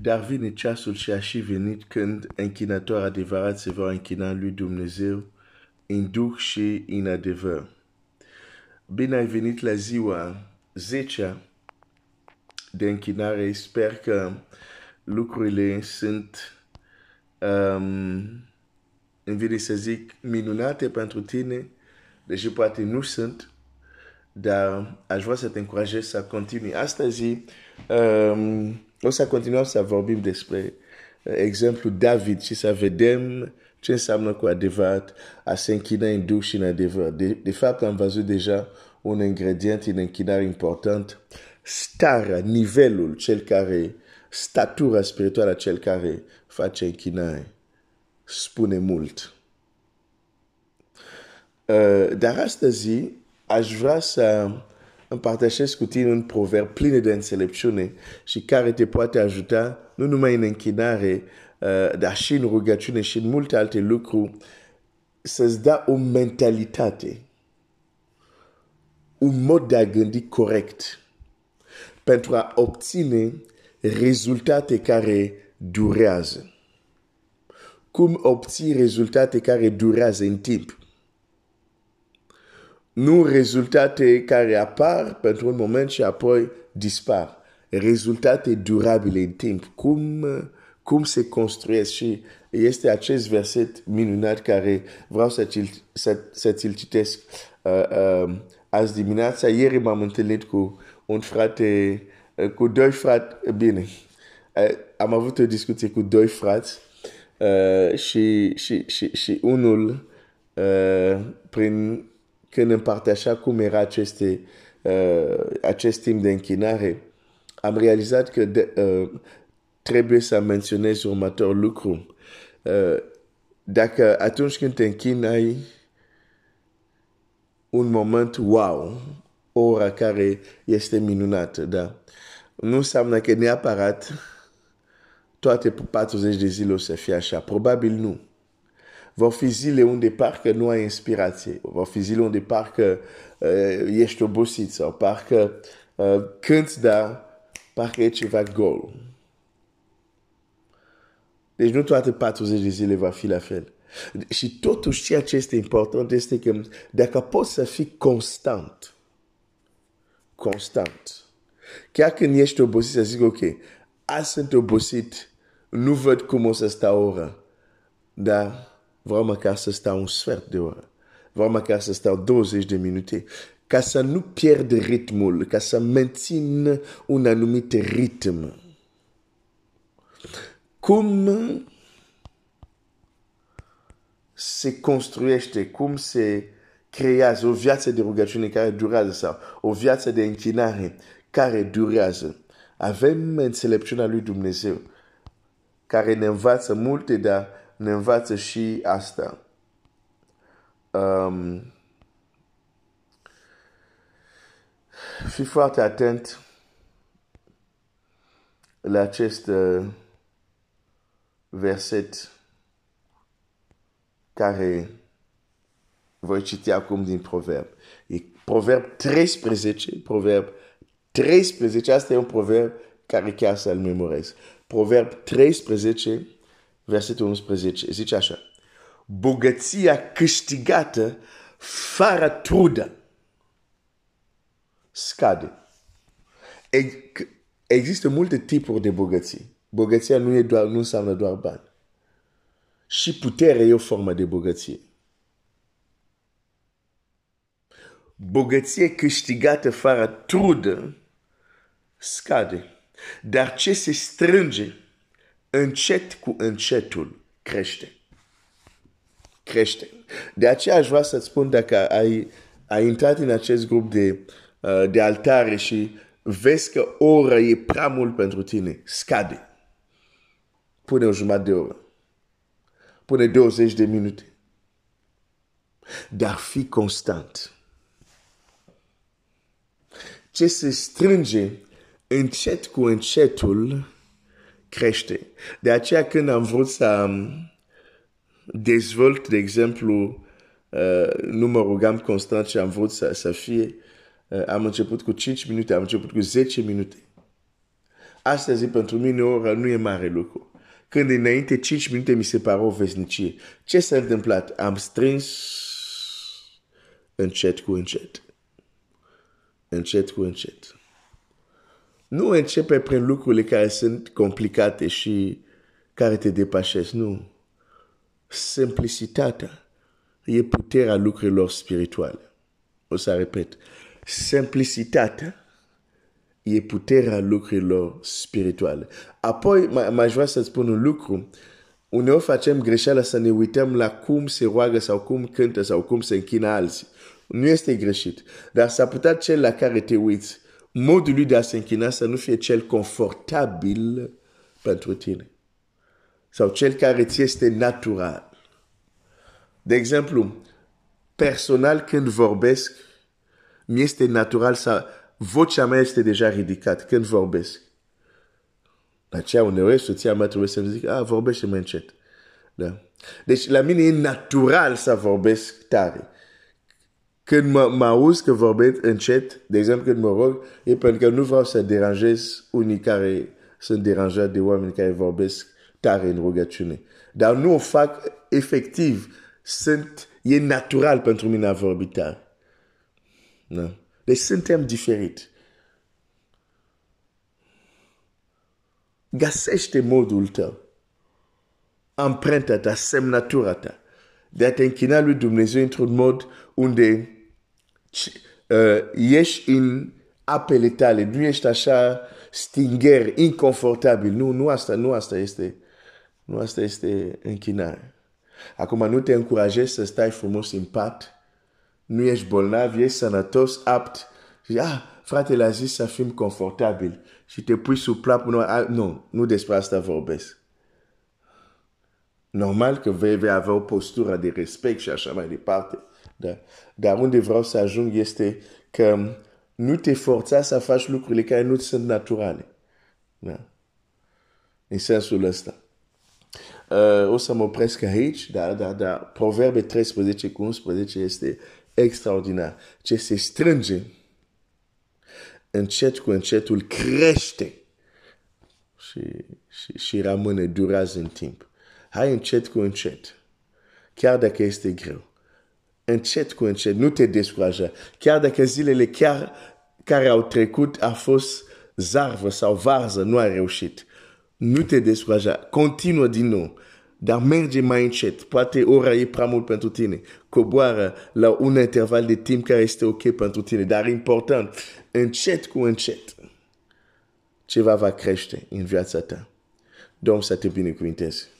Dar vine ceasul și a și venit când închinator adevărat se va închina lui Dumnezeu în duh și în adevăr. Bine ai venit la ziua 10 de închinare. Sper că lucrurile sunt, um, îmi vine să zic, minunate pentru tine, deși poate nu sunt, dar aș vrea să te încurajez să continui. Astăzi um, o să continuăm să vorbim despre uh, exemplu David și să vedem ce înseamnă cu adevărat a se închina în duh și în adevăr. De, de fapt, am văzut deja un ingredient în închinare important, starea, nivelul, cel care, statura spirituală a cel care face închinare. Spune mult. Uh, dar astăzi aș vrea să împărtășesc cu tine un proverb plin de înțelepciune și care te poate ajuta nu numai în închinare, uh, dar și în rugăciune și în multe alte lucruri, să-ți da o mentalitate, un mod de a gândi corect pentru a obține rezultate care durează. Cum obții rezultate care durează în timp? Nu rezultate care apar pentru un moment și apoi dispar. Rezultate durabile în timp. Cum, cum se construiesc și este acest verset minunat care vreau să, ți-l, să, să ți-l citesc uh, uh, azi dimineața. Ieri m-am întâlnit cu un frate, uh, cu doi frate, bine, uh, am avut o discuție cu doi frați uh, și, și, și, și unul uh, prin când împărtășea cum era aceste, uh, acest timp de închinare, am realizat că de, uh, trebuie să menționez următorul lucru. Uh, dacă atunci când te închini ai un moment wow, o ora care este minunată, da? Nu înseamnă că neapărat toate 40 de zile o să fie așa. Probabil nu vor fi zile unde parcă nu ai inspirație, vor fi zile unde parcă uh, ești obosit sau parcă uh, cânti, dar parcă e ceva gol. Deci nu toate 40 de zile va fi la fel. Și totuși ceea ce este important este că dacă poți să fii constant, constant, chiar când ești obosit să zic, ok, azi sunt obosit, nu văd cum o să stau ora, dar vreau măcar să stau un sfert de oră, vreau măcar să stau 20 de minute, ca să nu pierd ritmul, ca să mențin un anumit ritm. Cum se construiește, cum se creează o viață de rugăciune care durează sau o viață de închinare care durează. Avem înțelepciunea lui Dumnezeu care ne învață multe, dar ne învață și asta. Um, fii foarte atent la acest uh, verset care voi citi acum din Proverb. E Proverb 13, Proverb 13, asta e un proverb care chiar să-l memorez. Proverb 13, versetul 11, zice așa. Bogăția câștigată fără trudă scade. Există multe tipuri de bogății. Bogăția nu, e doar, nu înseamnă doar bani. Și puterea e o formă de bogăție. Bogăție câștigată fără trudă scade. Dar ce se strânge încet cu încetul crește. Crește. De aceea aș vrea să-ți spun dacă ai, ai intrat în acest grup de, uh, de altare și vezi că ora e prea mult pentru tine, scade. Pune o jumătate de oră. Pune 20 de minute. Dar fi constant. Ce se strânge încet cu încetul crește. De aceea când am vrut să dezvolt, de exemplu, uh, nu mă rugam constant și am vrut să, să fie, uh, am început cu 5 minute, am început cu 10 minute. Astăzi, pentru mine, o oră nu e mare lucru. Când înainte 5 minute mi se pare o vesnicie. Ce s-a întâmplat? Am strâns încet cu încet. Încet cu încet. Nu începe prin lucrurile care sunt complicate și care te depășesc, nu. Simplicitatea e puterea lucrurilor spirituale. O să repet. Simplicitatea e puterea lucrurilor spirituale. Apoi, mai vrea să spun un lucru. Uneori facem greșeala să ne uităm la cum se roagă sau cum cântă sau cum se închină alții. Nu este greșit. Dar s-ar putea cel la care te uiți, modul lui de a se închina să nu fie cel confortabil pentru tine. Sau cel care ți este natural. De exemplu, personal când vorbesc, mi este natural să vocea mea este deja ridicat când vorbesc. De aceea uneori soția mea trebuie să-mi zic, ah, vorbește mai încet. Da? Deci la mine e natural să vorbesc tare. Când mă, mă auz că vorbesc încet, de exemplu când mă rog, e pentru că nu vreau să deranjez unii care sunt deranjați de oameni care vorbesc tare în rugăciune. Dar nu o fac efectiv. Sunt, e natural pentru mine a vorbi tare. Da? Deci suntem diferiți. Găsește modul tău, amprenta ta, semnătura ta, de a te închina lui Dumnezeu într-un mod unde uh, ești în apele tale, nu ești așa stinger, inconfortabil. Nu, nu asta, nu asta este, nu asta este închinare. Acum nu te încurajezi să stai frumos în pat, nu ești bolnav, ești sănătos, apt. Și, ah, fratele a zis să fim confortabil și te pui sub plat până... Ah, nu, nu despre asta vorbesc. Normal că vei, vei avea o postură de respect și așa mai departe. Da. Dar unde vreau să ajung este că nu te forța să faci lucrurile care nu sunt naturale. Da. În sensul ăsta. Uh, o să mă opresc aici, dar, dar, dar Proverbe 13 cu 11 este extraordinar. Ce se strânge încet cu încetul crește și, și, și rămâne, durează în timp. Hai încet cu încet, chiar dacă este greu. Încet cu încet, nu te descuraja. Chiar dacă zilele chiar care au trecut a fost zarvă sau varză, nu a reușit. Nu te descuraja. Continuă din nou dar merge mai încet. Poate ora e prea mult pentru tine. Coboară la un interval de timp care este ok pentru tine. Dar important, încet cu încet, ceva va crește în viața ta. Domnul să te binecuvinteze.